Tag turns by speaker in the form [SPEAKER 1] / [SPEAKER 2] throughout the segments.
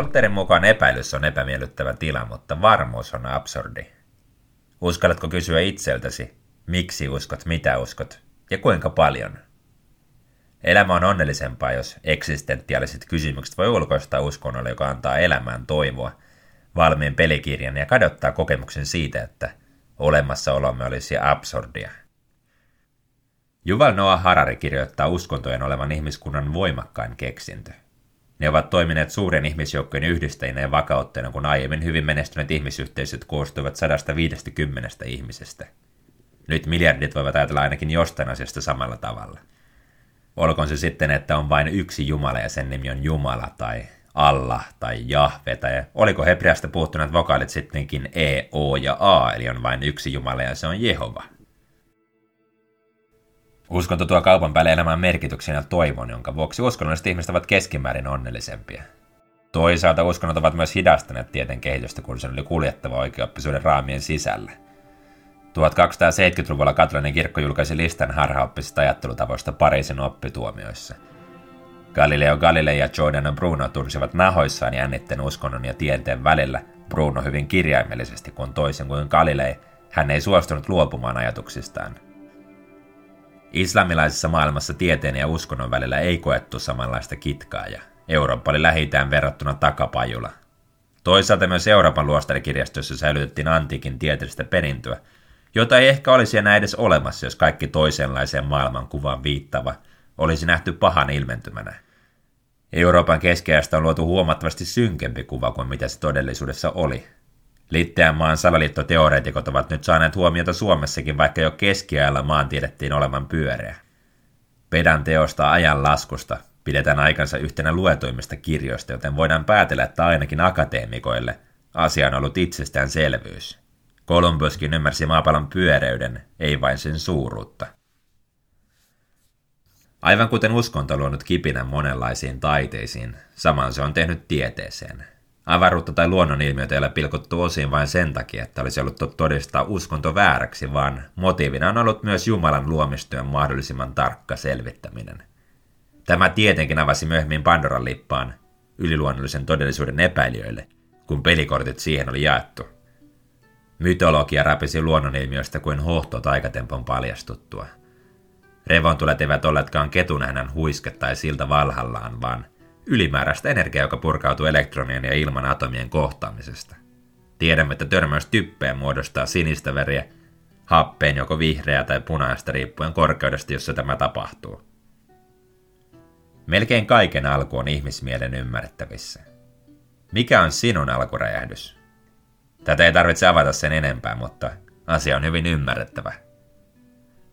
[SPEAKER 1] Voltairin mukaan epäilys on epämiellyttävä tila, mutta varmuus on absurdi. Uskallatko kysyä itseltäsi, miksi uskot, mitä uskot ja kuinka paljon? Elämä on onnellisempaa, jos eksistentiaaliset kysymykset voi ulkoistaa uskonnolle, joka antaa elämään toivoa, valmiin pelikirjan ja kadottaa kokemuksen siitä, että olemassaolomme olisi absurdia. Juval Noah Harari kirjoittaa uskontojen olevan ihmiskunnan voimakkain keksintö. Ne ovat toimineet suuren ihmisjoukkojen yhdistäjinä ja vakautteena, kun aiemmin hyvin menestyneet ihmisyhteisöt koostuivat 150 ihmisestä. Nyt miljardit voivat ajatella ainakin jostain asiasta samalla tavalla. Olkoon se sitten, että on vain yksi Jumala ja sen nimi on Jumala tai Allah tai Jahve tai oliko hebreasta puuttuneet vokaalit sittenkin E, O ja A, eli on vain yksi Jumala ja se on Jehova. Uskonto tuo kaupan päälle elämään merkityksen ja toivon, jonka vuoksi uskonnolliset ihmiset ovat keskimäärin onnellisempia. Toisaalta uskonnot ovat myös hidastaneet tieteen kehitystä, kun se oli kuljettava oikeoppisuuden raamien sisällä. 1270-luvulla katolinen kirkko julkaisi listan harhaoppisista ajattelutavoista Pariisin oppituomioissa. Galileo Galilei ja Giordano Bruno tunsivat nahoissaan jännitten uskonnon ja tieteen välillä, Bruno hyvin kirjaimellisesti, kun toisin kuin Galilei, hän ei suostunut luopumaan ajatuksistaan – Islamilaisessa maailmassa tieteen ja uskonnon välillä ei koettu samanlaista kitkaa ja Eurooppa oli lähitään verrattuna takapajula. Toisaalta myös Euroopan luostarikirjastossa säilytettiin antiikin tieteellistä perintöä, jota ei ehkä olisi enää edes olemassa, jos kaikki toisenlaiseen maailmankuvaan viittava olisi nähty pahan ilmentymänä. Euroopan keskiajasta on luotu huomattavasti synkempi kuva kuin mitä se todellisuudessa oli – Litteän maan salaliittoteoreetikot ovat nyt saaneet huomiota Suomessakin, vaikka jo keskiajalla maan tiedettiin olevan pyöreä. Pedan teosta ajan laskusta pidetään aikansa yhtenä luetuimmista kirjoista, joten voidaan päätellä, että ainakin akateemikoille asia on ollut itsestäänselvyys. Kolumbuskin ymmärsi maapallon pyöreyden, ei vain sen suuruutta. Aivan kuten uskonto on luonut kipinän monenlaisiin taiteisiin, saman se on tehnyt tieteeseen – Avaruutta tai luonnonilmiöitä ei ole pilkottu osiin vain sen takia, että olisi ollut todistaa uskonto vääräksi, vaan motiivina on ollut myös Jumalan luomistyön mahdollisimman tarkka selvittäminen. Tämä tietenkin avasi myöhemmin Pandoran lippaan yliluonnollisen todellisuuden epäilijöille, kun pelikortit siihen oli jaettu. Mytologia rapisi luonnonilmiöistä kuin hohto taikatempon paljastuttua. Revontulet eivät olleetkaan ketunähnän huiske tai siltä valhallaan, vaan – ylimääräistä energiaa, joka purkautuu elektronien ja ilman atomien kohtaamisesta. Tiedämme, että törmäys typpeen muodostaa sinistä veriä, happeen joko vihreää tai punaista riippuen korkeudesta, jossa tämä tapahtuu. Melkein kaiken alku on ihmismielen ymmärrettävissä. Mikä on sinun alkuräjähdys? Tätä ei tarvitse avata sen enempää, mutta asia on hyvin ymmärrettävä.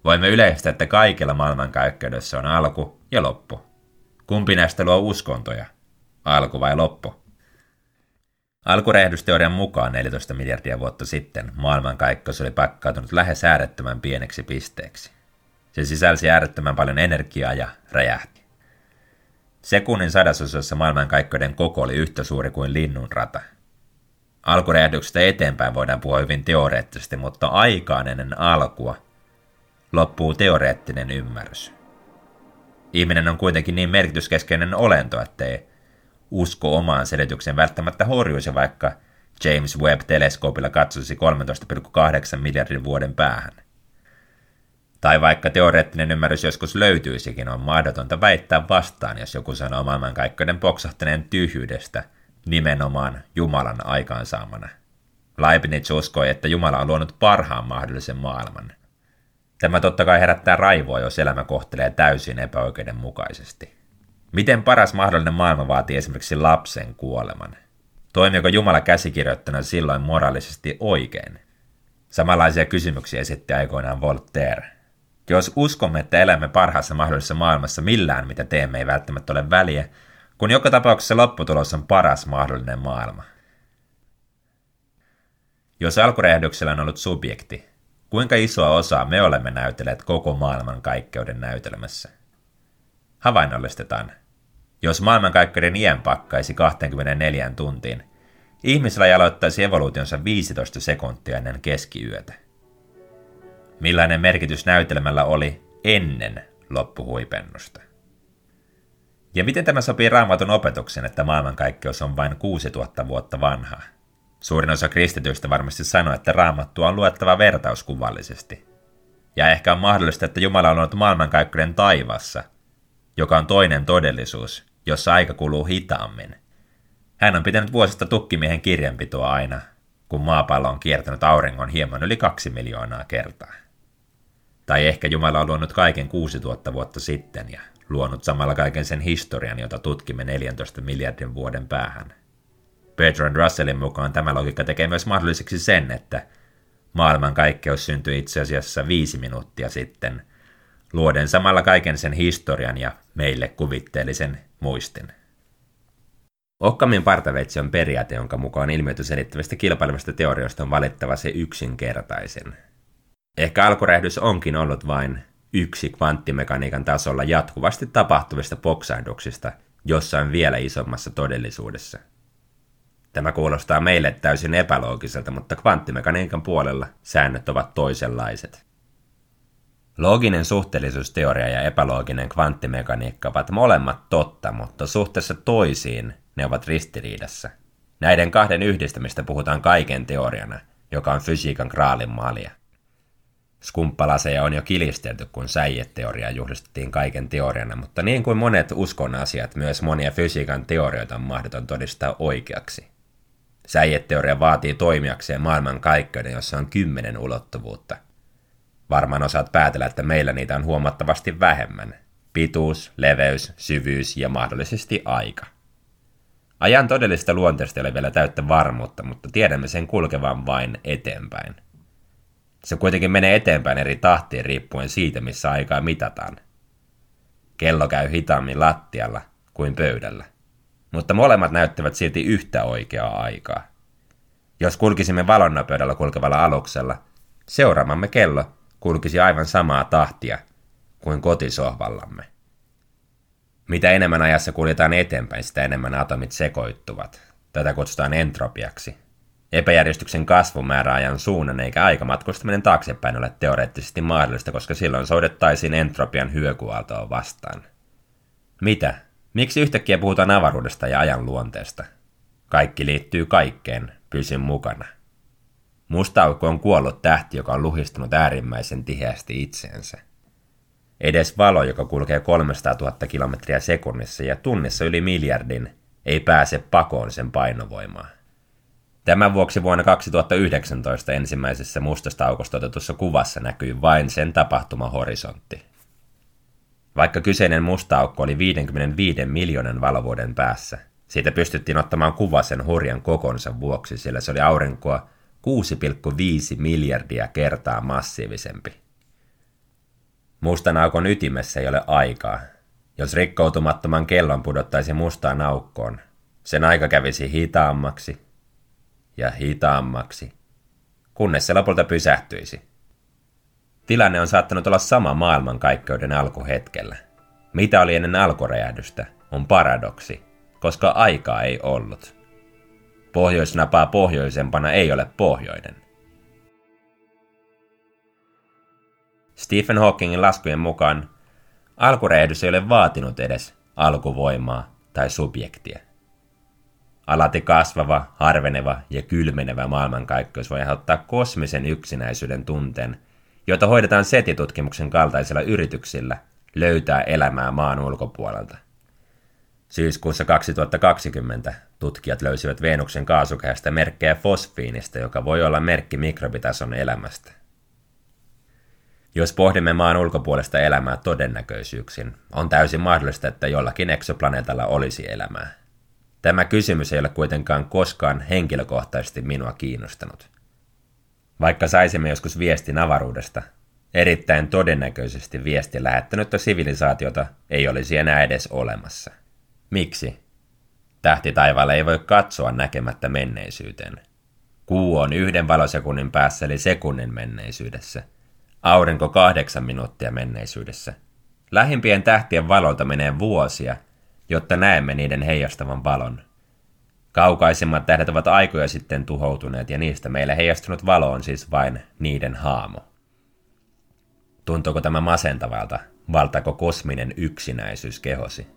[SPEAKER 1] Voimme yleistää, että kaikilla maailmankaikkeudessa on alku ja loppu. Kumpi näistä luo uskontoja? Alku vai loppu? Alkurehdysteorian mukaan 14 miljardia vuotta sitten maailmankaikkeus oli pakkautunut lähes äärettömän pieneksi pisteeksi. Se sisälsi äärettömän paljon energiaa ja räjähti. Sekunnin sadasosassa maailmankaikkeuden koko oli yhtä suuri kuin linnun rata. Alkuräjähdyksestä eteenpäin voidaan puhua hyvin teoreettisesti, mutta aikaan ennen alkua loppuu teoreettinen ymmärrys. Ihminen on kuitenkin niin merkityskeskeinen olento, ettei usko omaan selitykseen välttämättä horjuisi, vaikka James Webb-teleskoopilla katsoisi 13,8 miljardin vuoden päähän. Tai vaikka teoreettinen ymmärrys joskus löytyisikin, on mahdotonta väittää vastaan, jos joku sanoo maailmankaikkeuden poksahtaneen tyhjyydestä nimenomaan Jumalan aikaansaamana. Leibniz uskoi, että Jumala on luonut parhaan mahdollisen maailman. Tämä totta kai herättää raivoa, jos elämä kohtelee täysin epäoikeudenmukaisesti. Miten paras mahdollinen maailma vaatii esimerkiksi lapsen kuoleman? Toimiiko Jumala käsikirjoittana silloin moraalisesti oikein? Samanlaisia kysymyksiä esitti aikoinaan Voltaire. Jos uskomme, että elämme parhaassa mahdollisessa maailmassa, millään mitä teemme ei välttämättä ole väliä, kun joka tapauksessa lopputulos on paras mahdollinen maailma. Jos alkurehdyksellä on ollut subjekti, Kuinka isoa osaa me olemme näytelleet koko maailman kaikkeuden näytelmässä? Havainnollistetaan. Jos maailmankaikkeuden iän pakkaisi 24 tuntiin, ihmisellä aloittaisi evoluutionsa 15 sekuntia ennen keskiyötä. Millainen merkitys näytelmällä oli ennen loppuhuipennusta? Ja miten tämä sopii raamatun opetuksen, että maailmankaikkeus on vain 6000 vuotta vanha? Suurin osa kristityistä varmasti sanoo, että raamattua on luettava vertauskuvallisesti. Ja ehkä on mahdollista, että Jumala on ollut maailmankaikkeuden taivassa, joka on toinen todellisuus, jossa aika kuluu hitaammin. Hän on pitänyt vuosista tukkimiehen kirjanpitoa aina, kun maapallo on kiertänyt auringon hieman yli kaksi miljoonaa kertaa. Tai ehkä Jumala on luonut kaiken 6000 vuotta sitten ja luonut samalla kaiken sen historian, jota tutkimme 14 miljardin vuoden päähän. Bertrand Russellin mukaan tämä logiikka tekee myös mahdolliseksi sen, että maailmankaikkeus syntyi itse asiassa viisi minuuttia sitten, luoden samalla kaiken sen historian ja meille kuvitteellisen muistin. Okkamin partaveitsi on periaate, jonka mukaan ilmiötä selittävistä kilpailevista teorioista on valittava se yksinkertaisen. Ehkä alkurähdys onkin ollut vain yksi kvanttimekaniikan tasolla jatkuvasti tapahtuvista poksahduksista jossain vielä isommassa todellisuudessa. Tämä kuulostaa meille täysin epäloogiselta, mutta kvanttimekaniikan puolella säännöt ovat toisenlaiset. Looginen suhteellisuusteoria ja epälooginen kvanttimekaniikka ovat molemmat totta, mutta suhteessa toisiin ne ovat ristiriidassa. Näiden kahden yhdistämistä puhutaan kaiken teoriana, joka on fysiikan kraalin malja. Skumppalaseja on jo kilistelty, kun säijeteoriaa juhlistettiin kaiken teoriana, mutta niin kuin monet uskon asiat, myös monia fysiikan teorioita on mahdoton todistaa oikeaksi. Säijeteoria vaatii toimijakseen maailman kaikkeuden, jossa on kymmenen ulottuvuutta. Varmaan osaat päätellä, että meillä niitä on huomattavasti vähemmän. Pituus, leveys, syvyys ja mahdollisesti aika. Ajan todellista luonteesta ei ole vielä täyttä varmuutta, mutta tiedämme sen kulkevan vain eteenpäin. Se kuitenkin menee eteenpäin eri tahtiin riippuen siitä, missä aikaa mitataan. Kello käy hitaammin lattialla kuin pöydällä, mutta molemmat näyttävät silti yhtä oikeaa aikaa. Jos kulkisimme valonnopeudella kulkevalla aluksella, seuraamamme kello kulkisi aivan samaa tahtia kuin kotisohvallamme. Mitä enemmän ajassa kuljetaan eteenpäin, sitä enemmän atomit sekoittuvat. Tätä kutsutaan entropiaksi. Epäjärjestyksen kasvu määrää ajan suunnan eikä aikamatkustaminen taaksepäin ole teoreettisesti mahdollista, koska silloin soudettaisiin entropian hyökyaaltoa vastaan. Mitä? Miksi yhtäkkiä puhutaan avaruudesta ja ajan luonteesta? Kaikki liittyy kaikkeen, pysy mukana. Musta aukko on kuollut tähti, joka on luhistunut äärimmäisen tiheästi itseensä. Edes valo, joka kulkee 300 000 kilometriä sekunnissa ja tunnissa yli miljardin, ei pääse pakoon sen painovoimaa. Tämän vuoksi vuonna 2019 ensimmäisessä mustasta aukosta otetussa kuvassa näkyy vain sen tapahtumahorisontti. Vaikka kyseinen musta aukko oli 55 miljoonan valovuoden päässä, siitä pystyttiin ottamaan kuva sen hurjan kokonsa vuoksi, sillä se oli aurinkoa 6,5 miljardia kertaa massiivisempi. Mustan aukon ytimessä ei ole aikaa. Jos rikkoutumattoman kellon pudottaisi mustaan aukkoon, sen aika kävisi hitaammaksi ja hitaammaksi, kunnes se lopulta pysähtyisi. Tilanne on saattanut olla sama maailmankaikkeuden alkuhetkellä. Mitä oli ennen alkuräjähdystä, on paradoksi, koska aikaa ei ollut. Pohjoisnapaa pohjoisempana ei ole pohjoinen. Stephen Hawkingin laskujen mukaan alkuräjähdys ei ole vaatinut edes alkuvoimaa tai subjektia. Alati kasvava, harveneva ja kylmenevä maailmankaikkeus voi aiheuttaa kosmisen yksinäisyyden tunteen, jota hoidetaan setitutkimuksen kaltaisilla yrityksillä löytää elämää maan ulkopuolelta. Syyskuussa 2020 tutkijat löysivät Venuksen kaasukehästä merkkejä fosfiinista, joka voi olla merkki mikrobitason elämästä. Jos pohdimme maan ulkopuolesta elämää todennäköisyyksin, on täysin mahdollista, että jollakin eksoplaneetalla olisi elämää. Tämä kysymys ei ole kuitenkaan koskaan henkilökohtaisesti minua kiinnostanut. Vaikka saisimme joskus viestin avaruudesta, erittäin todennäköisesti viesti lähettänyttä sivilisaatiota ei olisi enää edes olemassa. Miksi? Tähti taivaalla ei voi katsoa näkemättä menneisyyteen. Kuu on yhden valosekunnin päässä eli sekunnin menneisyydessä. Aurinko kahdeksan minuuttia menneisyydessä. Lähimpien tähtien valolta menee vuosia, jotta näemme niiden heijastavan valon. Kaukaisimmat tähdet ovat aikoja sitten tuhoutuneet ja niistä meille heijastunut valo on siis vain niiden haamo. Tuntuuko tämä masentavalta? Valtaako kosminen yksinäisyys kehosi?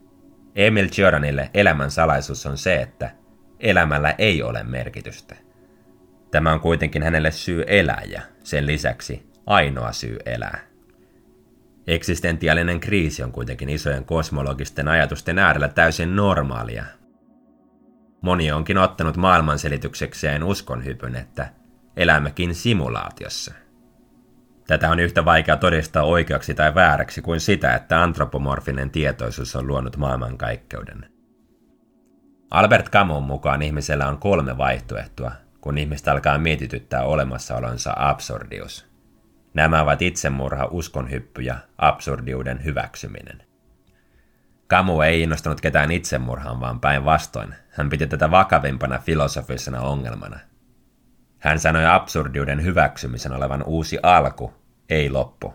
[SPEAKER 1] Emil Jordanille elämän salaisuus on se, että elämällä ei ole merkitystä. Tämä on kuitenkin hänelle syy elää ja sen lisäksi ainoa syy elää. Eksistentiaalinen kriisi on kuitenkin isojen kosmologisten ajatusten äärellä täysin normaalia. Moni onkin ottanut maailmanselityksekseen uskonhypyn, että elämmekin simulaatiossa. Tätä on yhtä vaikea todistaa oikeaksi tai vääräksi kuin sitä, että antropomorfinen tietoisuus on luonut maailmankaikkeuden. Albert Camus mukaan ihmisellä on kolme vaihtoehtoa, kun ihmistä alkaa mietityttää olemassaolonsa absurdius – Nämä ovat itsemurha, uskonhyppy ja absurdiuden hyväksyminen. Kamu ei innostanut ketään itsemurhaan, vaan päinvastoin. Hän piti tätä vakavimpana filosofisena ongelmana. Hän sanoi absurdiuden hyväksymisen olevan uusi alku, ei loppu.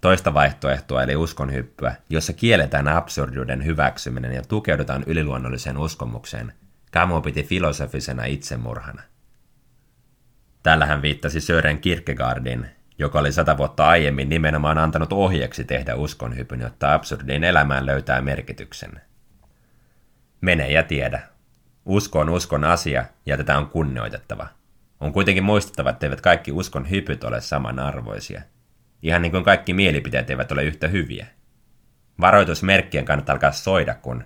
[SPEAKER 1] Toista vaihtoehtoa eli uskonhyppyä, jossa kielletään absurdiuden hyväksyminen ja tukeudutaan yliluonnolliseen uskomukseen, Kamu piti filosofisena itsemurhana. Tällä hän viittasi Sören Kierkegaardin, joka oli sata vuotta aiemmin nimenomaan antanut ohjeeksi tehdä uskonhypyn, jotta absurdin elämään löytää merkityksen. Mene ja tiedä. Usko on uskon asia ja tätä on kunnioitettava. On kuitenkin muistettava, että eivät kaikki uskon hypyt ole samanarvoisia. Ihan niin kuin kaikki mielipiteet eivät ole yhtä hyviä. Varoitusmerkkien kannattaa alkaa soida, kun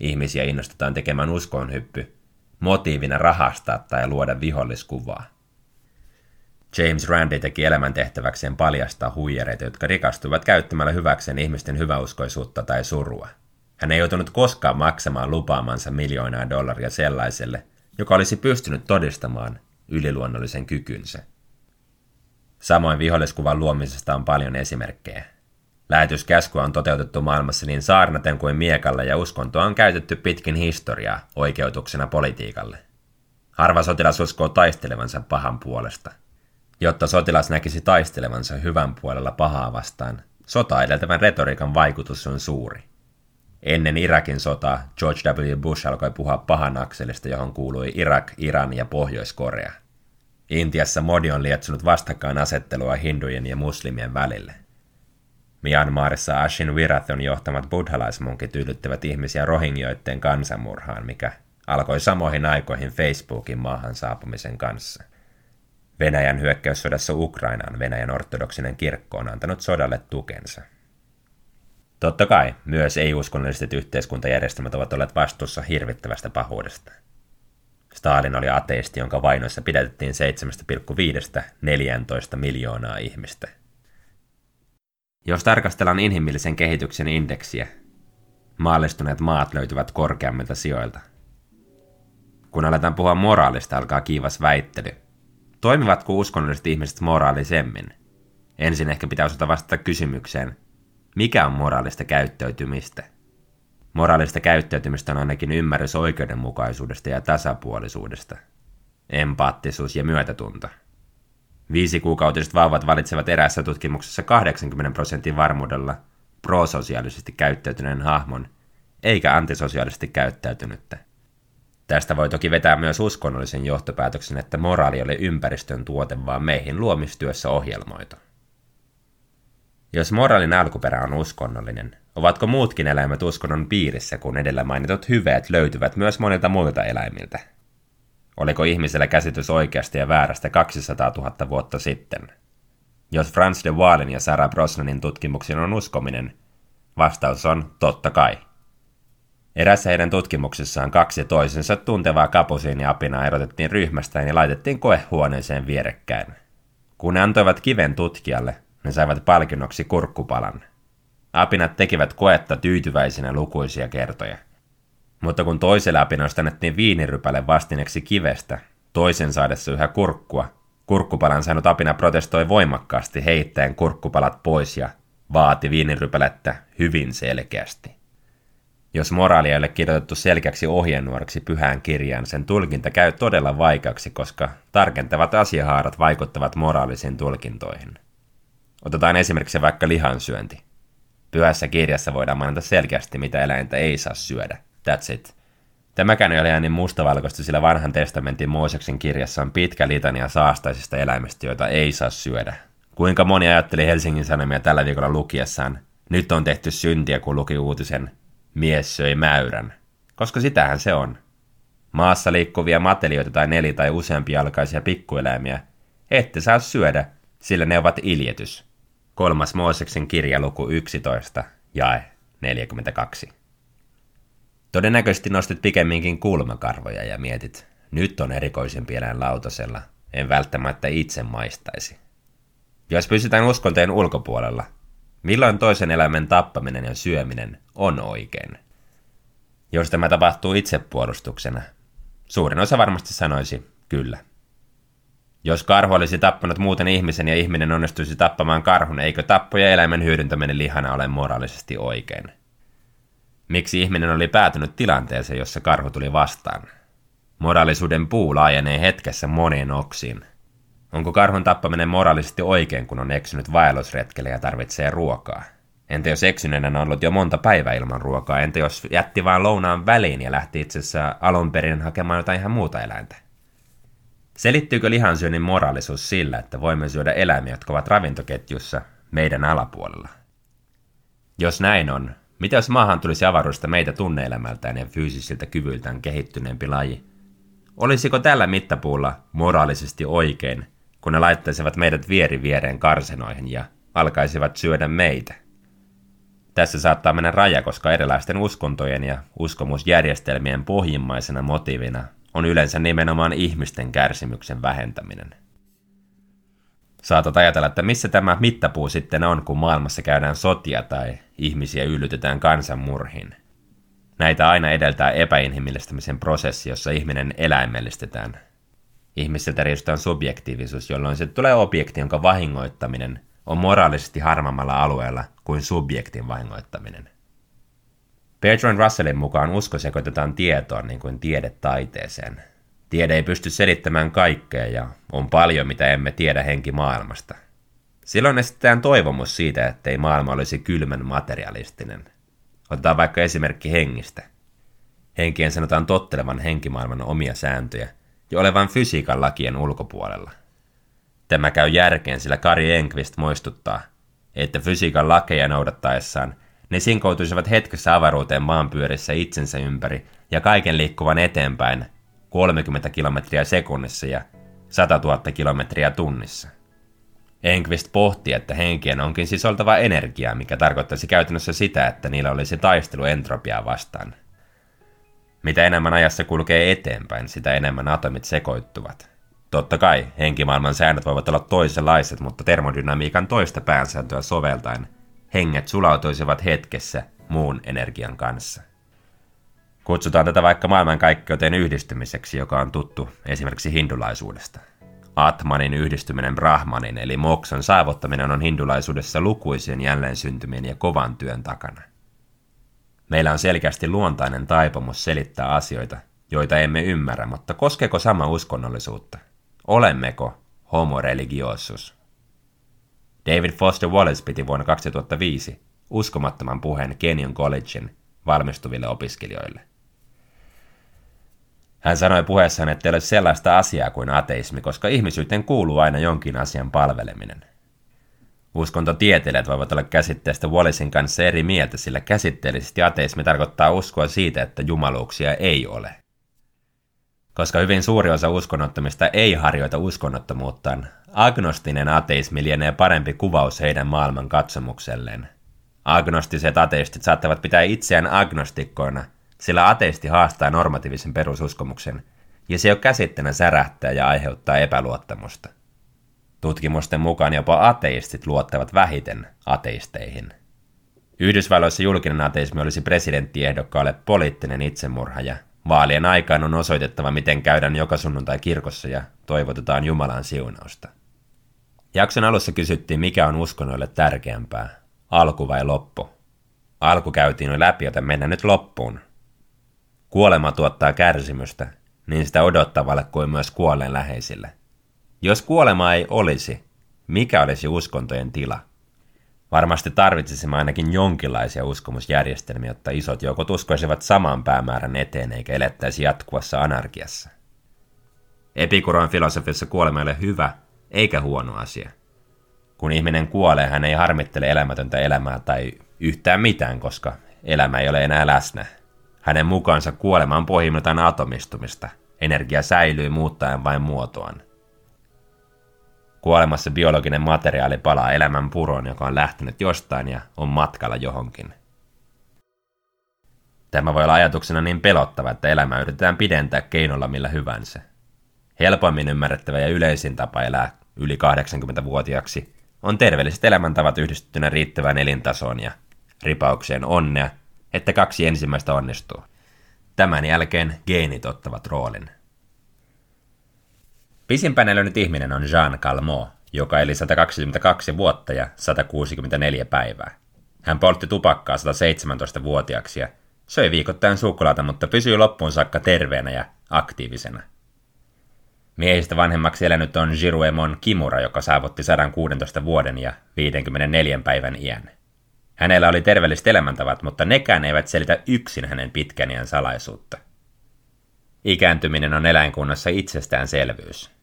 [SPEAKER 1] ihmisiä innostetaan tekemään uskonhyppy, motiivina rahastaa tai luoda viholliskuvaa. James Randi teki elämäntehtäväkseen paljastaa huijareita, jotka rikastuivat käyttämällä hyväkseen ihmisten hyväuskoisuutta tai surua. Hän ei joutunut koskaan maksamaan lupaamansa miljoonaa dollaria sellaiselle, joka olisi pystynyt todistamaan yliluonnollisen kykynsä. Samoin viholliskuvan luomisesta on paljon esimerkkejä. Lähetyskäskua on toteutettu maailmassa niin saarnaten kuin miekalla ja uskontoa on käytetty pitkin historiaa oikeutuksena politiikalle. Harva sotilas uskoo taistelevansa pahan puolesta – jotta sotilas näkisi taistelevansa hyvän puolella pahaa vastaan. Sota edeltävän retoriikan vaikutus on suuri. Ennen Irakin sotaa George W. Bush alkoi puhua pahan akselista, johon kuului Irak, Iran ja Pohjois-Korea. Intiassa modi on lietsonut asettelua hindujen ja muslimien välille. Myanmarissa Ashin Virathon johtamat buddhalaismunkit yllyttävät ihmisiä rohingioitteen kansanmurhaan, mikä alkoi samoihin aikoihin Facebookin maahan saapumisen kanssa. Venäjän hyökkäyssodassa Ukrainaan Venäjän ortodoksinen kirkko on antanut sodalle tukensa. Totta kai, myös ei-uskonnolliset yhteiskuntajärjestelmät ovat olleet vastuussa hirvittävästä pahuudesta. Stalin oli ateisti, jonka vainoissa pidätettiin 7,5-14 miljoonaa ihmistä. Jos tarkastellaan inhimillisen kehityksen indeksiä, maallistuneet maat löytyvät korkeammilta sijoilta. Kun aletaan puhua moraalista, alkaa kiivas väittely – Toimivatko uskonnolliset ihmiset moraalisemmin? Ensin ehkä pitää osata vastata kysymykseen, mikä on moraalista käyttäytymistä? Moraalista käyttäytymistä on ainakin ymmärrys oikeudenmukaisuudesta ja tasapuolisuudesta, empaattisuus ja myötätunto. Viisi kuukautiset vauvat valitsevat eräässä tutkimuksessa 80 prosentin varmuudella prososiaalisesti käyttäytyneen hahmon, eikä antisosiaalisesti käyttäytynyttä. Tästä voi toki vetää myös uskonnollisen johtopäätöksen, että moraali ole ympäristön tuote, vaan meihin luomistyössä ohjelmoitu. Jos moraalin alkuperä on uskonnollinen, ovatko muutkin eläimet uskonnon piirissä, kun edellä mainitut hyveet löytyvät myös monilta muilta eläimiltä? Oliko ihmisellä käsitys oikeasta ja väärästä 200 000 vuotta sitten? Jos Franz de Waalen ja Sarah Brosnanin tutkimuksiin on uskominen, vastaus on totta kai. Erässä heidän tutkimuksessaan kaksi toisensa tuntevaa kapusiiniapinaa erotettiin ryhmästään ja laitettiin koehuoneeseen vierekkäin. Kun ne antoivat kiven tutkijalle, ne saivat palkinnoksi kurkkupalan. Apinat tekivät koetta tyytyväisinä lukuisia kertoja. Mutta kun toiselle apinoista annettiin viinirypäle vastineeksi kivestä, toisen saadessa yhä kurkkua, kurkkupalan saanut apina protestoi voimakkaasti heittäen kurkkupalat pois ja vaati viinirypälettä hyvin selkeästi. Jos moraali ei ole kirjoitettu selkeäksi ohjenuoreksi pyhään kirjaan, sen tulkinta käy todella vaikeaksi, koska tarkentavat asiahaarat vaikuttavat moraalisiin tulkintoihin. Otetaan esimerkiksi vaikka lihansyönti. Pyhässä kirjassa voidaan mainita selkeästi, mitä eläintä ei saa syödä. That's it. Tämäkään ei ole niin mustavalkoista, sillä vanhan testamentin Mooseksen kirjassa on pitkä litania saastaisista eläimistä, joita ei saa syödä. Kuinka moni ajatteli Helsingin Sanomia tällä viikolla lukiessaan, nyt on tehty syntiä, kun luki uutisen mies söi mäyrän, koska sitähän se on. Maassa liikkuvia matelioita tai neli- tai useampialkaisia pikkueläimiä ette saa syödä, sillä ne ovat iljetys. Kolmas Mooseksen kirja luku 11, jae 42. Todennäköisesti nostit pikemminkin kulmakarvoja ja mietit, nyt on erikoisempi eläin lautasella, en välttämättä itse maistaisi. Jos pysytään uskontojen ulkopuolella, milloin toisen eläimen tappaminen ja syöminen on oikein? Jos tämä tapahtuu itsepuolustuksena, suurin osa varmasti sanoisi kyllä. Jos karhu olisi tappanut muuten ihmisen ja ihminen onnistuisi tappamaan karhun, eikö tappo ja eläimen hyödyntäminen lihana ole moraalisesti oikein? Miksi ihminen oli päätynyt tilanteeseen, jossa karhu tuli vastaan? Moraalisuuden puu laajenee hetkessä moneen oksiin. Onko karhun tappaminen moraalisesti oikein, kun on eksynyt vaellusretkelle ja tarvitsee ruokaa? Entä jos eksyneenä on ollut jo monta päivää ilman ruokaa? Entä jos jätti vain lounaan väliin ja lähti itse asiassa alun perin hakemaan jotain ihan muuta eläintä? Selittyykö lihansyönnin moraalisuus sillä, että voimme syödä eläimiä, jotka ovat ravintoketjussa meidän alapuolella? Jos näin on, mitä jos maahan tulisi avaruudesta meitä tunneelämältään ja fyysisiltä kyvyiltään kehittyneempi laji? Olisiko tällä mittapuulla moraalisesti oikein, kun ne laittaisivat meidät vieri viereen karsenoihin ja alkaisivat syödä meitä? Tässä saattaa mennä raja, koska erilaisten uskontojen ja uskomusjärjestelmien pohjimmaisena motiivina on yleensä nimenomaan ihmisten kärsimyksen vähentäminen. Saatat ajatella, että missä tämä mittapuu sitten on, kun maailmassa käydään sotia tai ihmisiä yllytetään kansanmurhiin. Näitä aina edeltää epäinhimillistämisen prosessi, jossa ihminen eläimellistetään. Ihmiseltä riisutaan subjektiivisuus, jolloin se tulee objekti, jonka vahingoittaminen on moraalisesti harmammalla alueella kuin subjektin vahingoittaminen. Bertrand Russellin mukaan usko sekoitetaan tietoon niin kuin tiede taiteeseen. Tiede ei pysty selittämään kaikkea ja on paljon, mitä emme tiedä henki maailmasta. Silloin esitetään toivomus siitä, ettei maailma olisi kylmän materialistinen. Otetaan vaikka esimerkki hengistä. Henkien sanotaan tottelevan henkimaailman omia sääntöjä ja olevan fysiikan lakien ulkopuolella. Tämä käy järkeen, sillä Kari Enqvist muistuttaa, että fysiikan lakeja noudattaessaan ne sinkoutuisivat hetkessä avaruuteen maanpyörissä itsensä ympäri ja kaiken liikkuvan eteenpäin 30 kilometriä sekunnissa ja 100 000 kilometriä tunnissa. Enqvist pohti, että henkien onkin siis oltava energiaa, mikä tarkoittaisi käytännössä sitä, että niillä olisi taistelu entropiaa vastaan. Mitä enemmän ajassa kulkee eteenpäin, sitä enemmän atomit sekoittuvat. Totta kai, henkimaailman säännöt voivat olla toisenlaiset, mutta termodynamiikan toista päänsääntöä soveltaen henget sulautuisivat hetkessä muun energian kanssa. Kutsutaan tätä vaikka maailmankaikkeuteen yhdistymiseksi, joka on tuttu esimerkiksi hindulaisuudesta. Atmanin yhdistyminen Brahmanin eli moksan saavuttaminen on hindulaisuudessa lukuisien jälleen syntymien ja kovan työn takana. Meillä on selkeästi luontainen taipumus selittää asioita, joita emme ymmärrä, mutta koskeeko sama uskonnollisuutta? Olemmeko homo religiosus? David Foster Wallace piti vuonna 2005 uskomattoman puheen Kenyon Collegein valmistuville opiskelijoille. Hän sanoi puheessaan, että ei ole sellaista asiaa kuin ateismi, koska ihmisyyteen kuuluu aina jonkin asian palveleminen. Uskontotieteilijät voivat olla käsitteestä Wallacein kanssa eri mieltä, sillä käsitteellisesti ateismi tarkoittaa uskoa siitä, että jumaluuksia ei ole. Koska hyvin suuri osa uskonnottomista ei harjoita uskonnottomuuttaan, agnostinen ateismi lienee parempi kuvaus heidän maailman katsomukselleen. Agnostiset ateistit saattavat pitää itseään agnostikkoina – sillä ateisti haastaa normatiivisen perususkomuksen, ja se jo käsitteenä särähtää ja aiheuttaa epäluottamusta. Tutkimusten mukaan jopa ateistit luottavat vähiten ateisteihin. Yhdysvalloissa julkinen ateismi olisi presidenttiehdokkaalle poliittinen itsemurha ja vaalien aikaan on osoitettava, miten käydään joka sunnuntai kirkossa ja toivotetaan Jumalan siunausta. Jakson alussa kysyttiin, mikä on uskonnoille tärkeämpää, alku vai loppu. Alku käytiin jo läpi, joten mennään nyt loppuun. Kuolema tuottaa kärsimystä, niin sitä odottavalle kuin myös kuolleen läheisille. Jos kuolema ei olisi, mikä olisi uskontojen tila? Varmasti tarvitsisimme ainakin jonkinlaisia uskomusjärjestelmiä, jotta isot joukot uskoisivat saman päämäärän eteen eikä elettäisi jatkuvassa anarkiassa. Epikuron filosofiassa kuolema ei ole hyvä eikä huono asia. Kun ihminen kuolee, hän ei harmittele elämätöntä elämää tai yhtään mitään, koska elämä ei ole enää läsnä. Hänen mukaansa kuolema on pohjimmiltaan atomistumista. Energia säilyy muuttaen vain muotoaan. Kuolemassa biologinen materiaali palaa elämän puroon, joka on lähtenyt jostain ja on matkalla johonkin. Tämä voi olla ajatuksena niin pelottava, että elämä yritetään pidentää keinolla millä hyvänsä. Helpommin ymmärrettävä ja yleisin tapa elää yli 80-vuotiaaksi on terveelliset elämäntavat yhdistettynä riittävään elintasoon ja ripaukseen onnea, että kaksi ensimmäistä onnistuu. Tämän jälkeen geenit ottavat roolin. Pisimpään elänyt ihminen on Jean Calment, joka eli 122 vuotta ja 164 päivää. Hän poltti tupakkaa 117-vuotiaaksi ja söi viikoittain suklaata, mutta pysyi loppuun saakka terveenä ja aktiivisena. Miehistä vanhemmaksi elänyt on Jiruemon Kimura, joka saavutti 116 vuoden ja 54 päivän iän. Hänellä oli terveelliset elämäntavat, mutta nekään eivät selitä yksin hänen pitkän iän salaisuutta. Ikääntyminen on eläinkunnassa itsestäänselvyys.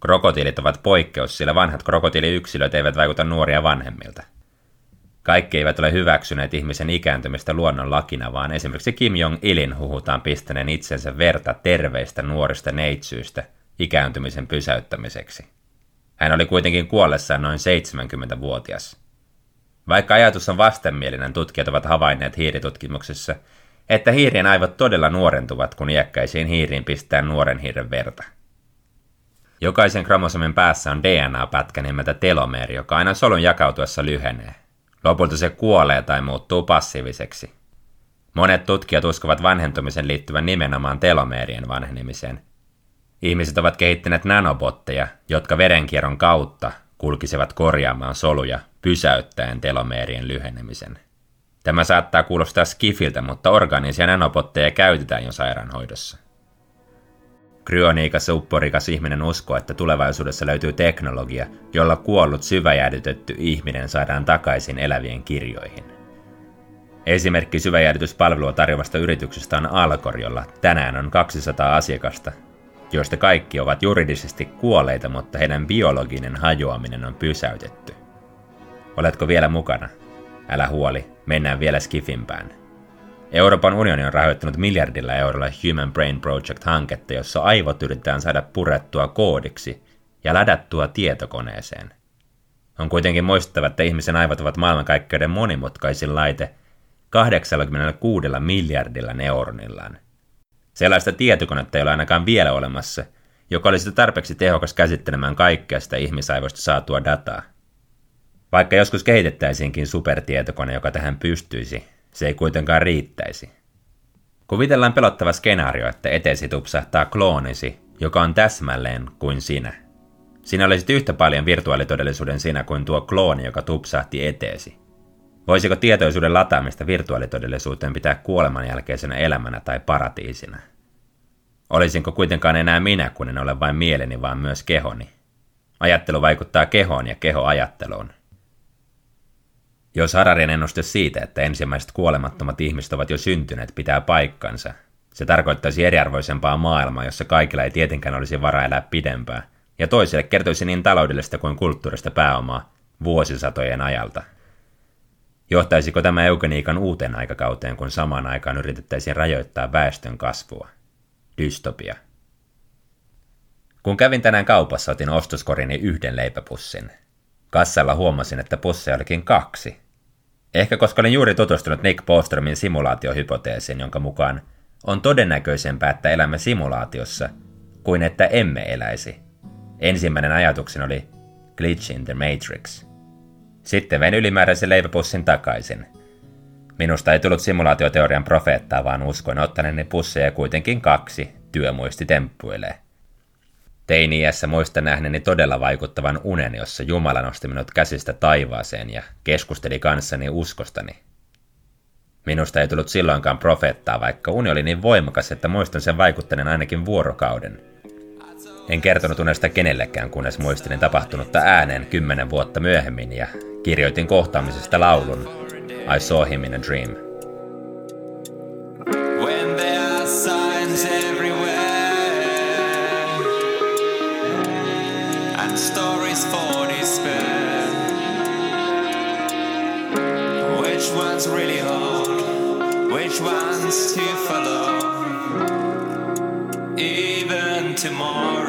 [SPEAKER 1] Krokotiilit ovat poikkeus, sillä vanhat krokotiiliyksilöt eivät vaikuta nuoria vanhemmilta. Kaikki eivät ole hyväksyneet ihmisen ikääntymistä luonnon lakina, vaan esimerkiksi Kim Jong-ilin huhutaan pistäneen itsensä verta terveistä nuorista neitsyistä ikääntymisen pysäyttämiseksi. Hän oli kuitenkin kuollessaan noin 70-vuotias. Vaikka ajatus on vastenmielinen, tutkijat ovat havainneet hiiritutkimuksessa, että hiirien aivot todella nuorentuvat, kun iäkkäisiin hiiriin pistää nuoren hiiren verta. Jokaisen kromosomin päässä on DNA-pätkä nimeltä telomeeri, joka aina solun jakautuessa lyhenee. Lopulta se kuolee tai muuttuu passiiviseksi. Monet tutkijat uskovat vanhentumisen liittyvän nimenomaan telomeerien vanhenemiseen. Ihmiset ovat kehittäneet nanobotteja, jotka verenkierron kautta kulkisivat korjaamaan soluja pysäyttäen telomeerien lyhenemisen. Tämä saattaa kuulostaa skifiltä, mutta organisia nanobotteja käytetään jo sairaanhoidossa. Kryoniikassa upporikas ihminen uskoo, että tulevaisuudessa löytyy teknologia, jolla kuollut syväjäädytetty ihminen saadaan takaisin elävien kirjoihin. Esimerkki syväjäädytyspalvelua tarjoavasta yrityksestä on Alkor, jolla tänään on 200 asiakasta, joista kaikki ovat juridisesti kuolleita, mutta heidän biologinen hajoaminen on pysäytetty. Oletko vielä mukana? Älä huoli, mennään vielä skifimpään. Euroopan unioni on rahoittanut miljardilla eurolla Human Brain Project-hanketta, jossa aivot yritetään saada purettua koodiksi ja ladattua tietokoneeseen. On kuitenkin muistettava, että ihmisen aivot ovat maailmankaikkeuden monimutkaisin laite 86 miljardilla neuronillaan. Sellaista tietokonetta ei ole ainakaan vielä olemassa, joka olisi tarpeeksi tehokas käsittelemään kaikkea sitä ihmisaivoista saatua dataa. Vaikka joskus kehitettäisiinkin supertietokone, joka tähän pystyisi, se ei kuitenkaan riittäisi. Kuvitellaan pelottava skenaario, että eteesi tupsahtaa kloonisi, joka on täsmälleen kuin sinä. Sinä olisit yhtä paljon virtuaalitodellisuuden sinä kuin tuo klooni, joka tupsahti eteesi. Voisiko tietoisuuden lataamista virtuaalitodellisuuteen pitää kuoleman jälkeisenä elämänä tai paratiisina? Olisinko kuitenkaan enää minä, kun en ole vain mieleni, vaan myös kehoni? Ajattelu vaikuttaa kehoon ja keho ajatteluun. Jos Hararin ennuste siitä, että ensimmäiset kuolemattomat ihmiset ovat jo syntyneet, pitää paikkansa, se tarkoittaisi eriarvoisempaa maailmaa, jossa kaikilla ei tietenkään olisi varaa elää pidempään, ja toisille kertoisi niin taloudellista kuin kulttuurista pääomaa vuosisatojen ajalta. Johtaisiko tämä eugeniikan uuteen aikakauteen, kun samaan aikaan yritettäisiin rajoittaa väestön kasvua? Dystopia. Kun kävin tänään kaupassa, otin ostoskorini yhden leipäpussin. Kassalla huomasin, että pusseja olikin kaksi. Ehkä koska olin juuri tutustunut Nick Bostromin simulaatiohypoteesiin, jonka mukaan on todennäköisempää, että elämme simulaatiossa, kuin että emme eläisi. Ensimmäinen ajatukseni oli Glitch in the Matrix. Sitten vein ylimääräisen leipäpussin takaisin. Minusta ei tullut simulaatioteorian profeettaa, vaan uskoin ottaneeni pusseja kuitenkin kaksi, työmuisti Teini-iässä muista nähneeni todella vaikuttavan unen, jossa Jumala nosti minut käsistä taivaaseen ja keskusteli kanssani uskostani. Minusta ei tullut silloinkaan profeettaa, vaikka uni oli niin voimakas, että muistan sen vaikuttaneen ainakin vuorokauden. En kertonut unesta kenellekään, kunnes muistelin tapahtunutta ääneen kymmenen vuotta myöhemmin ja kirjoitin kohtaamisesta laulun I saw him in a dream. To follow. Even tomorrow.